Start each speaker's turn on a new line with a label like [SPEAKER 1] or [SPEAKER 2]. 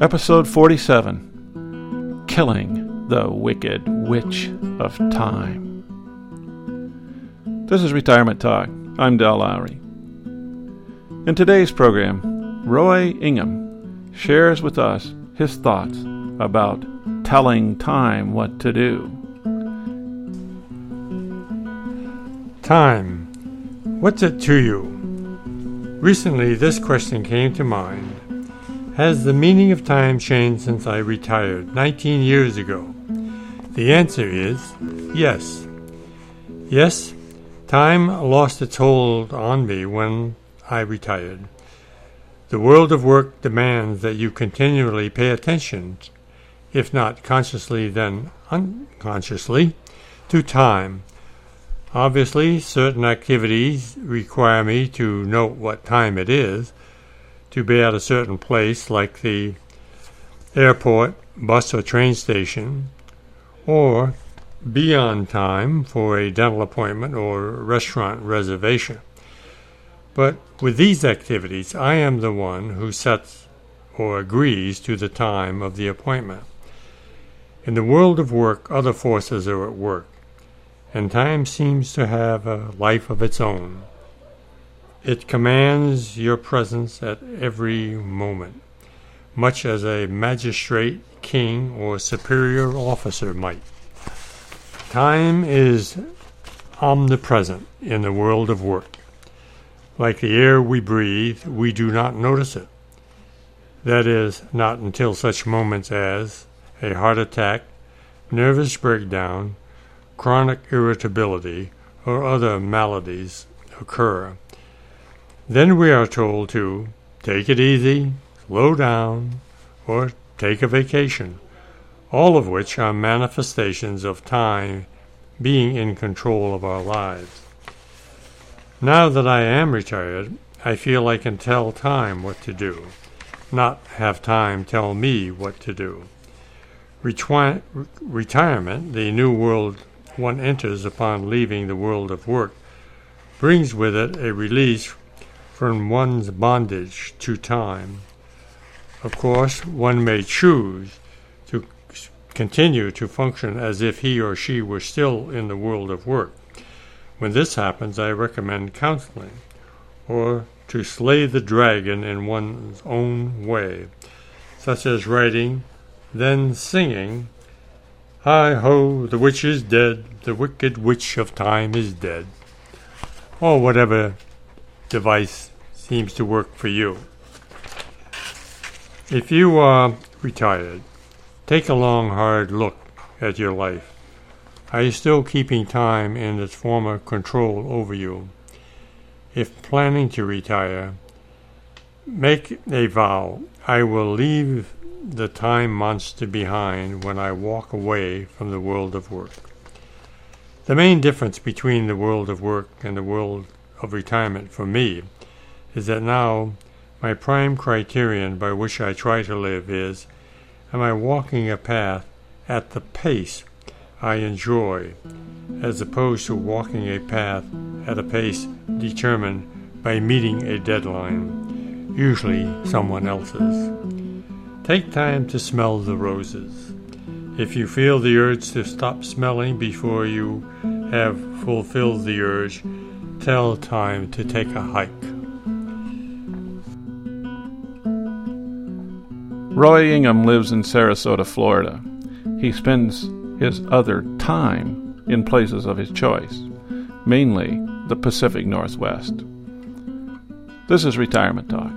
[SPEAKER 1] Episode 47 Killing the Wicked Witch of Time. This is Retirement Talk. I'm Del Lowry. In today's program, Roy Ingham shares with us his thoughts about telling time what to do.
[SPEAKER 2] Time. What's it to you? Recently, this question came to mind. Has the meaning of time changed since I retired 19 years ago? The answer is yes. Yes, time lost its hold on me when I retired. The world of work demands that you continually pay attention, if not consciously, then unconsciously, to time. Obviously, certain activities require me to note what time it is to be at a certain place, like the airport, bus, or train station, or be on time for a dental appointment or restaurant reservation. But with these activities, I am the one who sets or agrees to the time of the appointment. In the world of work, other forces are at work, and time seems to have a life of its own. It commands your presence at every moment, much as a magistrate, king, or superior officer might. Time is omnipresent in the world of work. Like the air we breathe, we do not notice it. That is, not until such moments as a heart attack, nervous breakdown, chronic irritability, or other maladies occur. Then we are told to take it easy, slow down, or take a vacation, all of which are manifestations of time being in control of our lives. Now that I am retired, I feel I can tell time what to do, not have time tell me what to do. Retwi- retirement, the new world one enters upon leaving the world of work, brings with it a release from one's bondage to time. Of course, one may choose to continue to function as if he or she were still in the world of work. When this happens, I recommend counseling, or to slay the dragon in one's own way, such as writing, then singing, Hi ho, the witch is dead, the wicked witch of time is dead, or whatever device seems to work for you. If you are retired, take a long, hard look at your life. Are you still keeping time in its former control over you? If planning to retire, make a vow I will leave the time monster behind when I walk away from the world of work. The main difference between the world of work and the world of retirement for me is that now my prime criterion by which I try to live is Am I walking a path at the pace I enjoy, as opposed to walking a path at a pace determined by meeting a deadline, usually someone else's? Take time to smell the roses. If you feel the urge to stop smelling before you have fulfilled the urge, tell time to take a hike.
[SPEAKER 1] Roy Ingham lives in Sarasota, Florida. He spends his other time in places of his choice, mainly the Pacific Northwest. This is Retirement Talk.